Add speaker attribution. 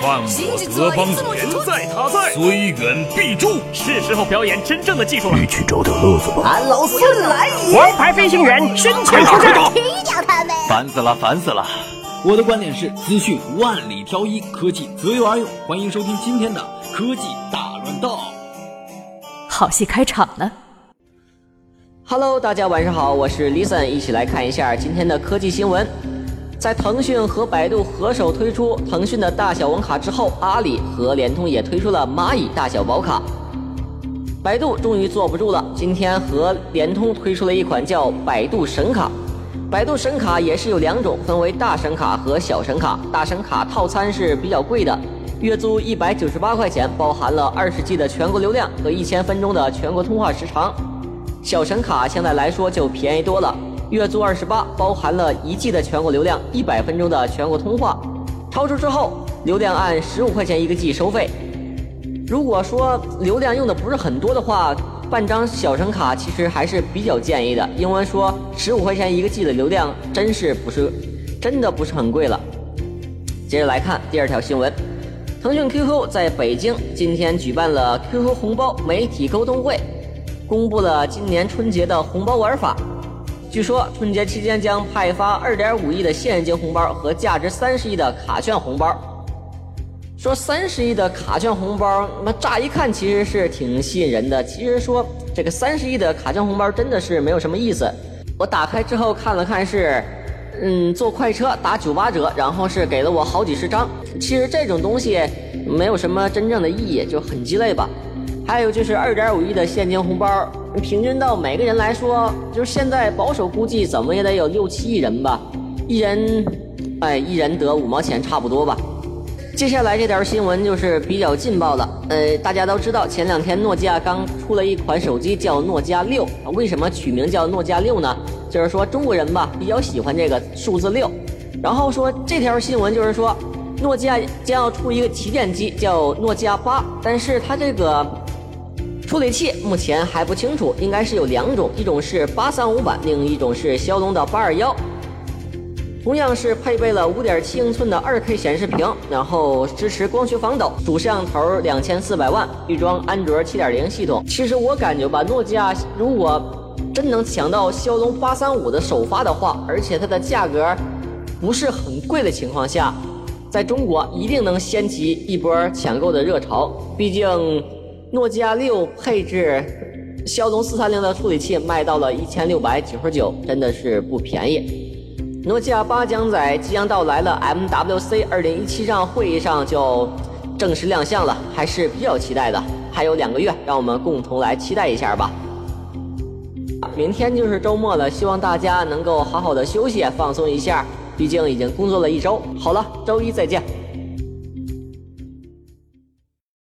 Speaker 1: 犯我德邦人在他在，虽远必诛。
Speaker 2: 是时候表演真正的技术了。
Speaker 3: 你去找点乐子吧。
Speaker 4: 俺老孙来也！
Speaker 2: 王牌飞行员身前出战，
Speaker 5: 踢掉他们！
Speaker 6: 烦死了，烦死了！
Speaker 7: 我的观点是：资讯万里挑一，科技择优而用。欢迎收听今天的科技大乱斗。
Speaker 8: 好戏开场了。
Speaker 4: Hello，大家晚上好，我是 Listen，一起来看一下今天的科技新闻。在腾讯和百度合手推出腾讯的大小网卡之后，阿里和联通也推出了蚂蚁大小宝卡。百度终于坐不住了，今天和联通推出了一款叫百度神卡。百度神卡也是有两种，分为大神卡和小神卡。大神卡套餐是比较贵的。月租一百九十八块钱，包含了二十 G 的全国流量和一千分钟的全国通话时长。小神卡相对来说就便宜多了，月租二十八，包含了一 G 的全国流量，一百分钟的全国通话。超出之后，流量按十五块钱一个 G 收费。如果说流量用的不是很多的话，办张小神卡其实还是比较建议的，因为说十五块钱一个 G 的流量真是不是真的不是很贵了。接着来看第二条新闻。腾讯 QQ 在北京今天举办了 QQ 红包媒体沟通会，公布了今年春节的红包玩法。据说春节期间将派发2.5亿的现金红包和价值30亿的卡券红包。说30亿的卡券红包，那乍一看其实是挺吸引人的。其实说这个30亿的卡券红包真的是没有什么意思。我打开之后看了看是。嗯，坐快车打九八折，然后是给了我好几十张。其实这种东西没有什么真正的意义，就很鸡肋吧。还有就是二点五亿的现金红包，平均到每个人来说，就是现在保守估计怎么也得有六七亿人吧，一人，哎，一人得五毛钱差不多吧。接下来这条新闻就是比较劲爆的，呃，大家都知道前两天诺基亚刚出了一款手机叫诺基亚六，为什么取名叫诺基亚六呢？就是说中国人吧比较喜欢这个数字六，然后说这条新闻就是说，诺基亚将要出一个旗舰机叫诺基亚八，但是它这个处理器目前还不清楚，应该是有两种，一种是八三五版，另一种是骁龙的八二幺。同样是配备了五点七英寸的二 K 显示屏，然后支持光学防抖，主摄像头两千四百万，预装安卓七点零系统。其实我感觉吧，诺基亚如果真能抢到骁龙八三五的首发的话，而且它的价格不是很贵的情况下，在中国一定能掀起一波抢购的热潮。毕竟，诺基亚六配置骁龙四三零的处理器卖到了一千六百九十九，真的是不便宜。诺基亚八将在即将到来的 MWC 二零一七上会议上就正式亮相了，还是比较期待的。还有两个月，让我们共同来期待一下吧。明天就是周末了，希望大家能够好好的休息，放松一下。毕竟已经工作了一周。好了，周一再见。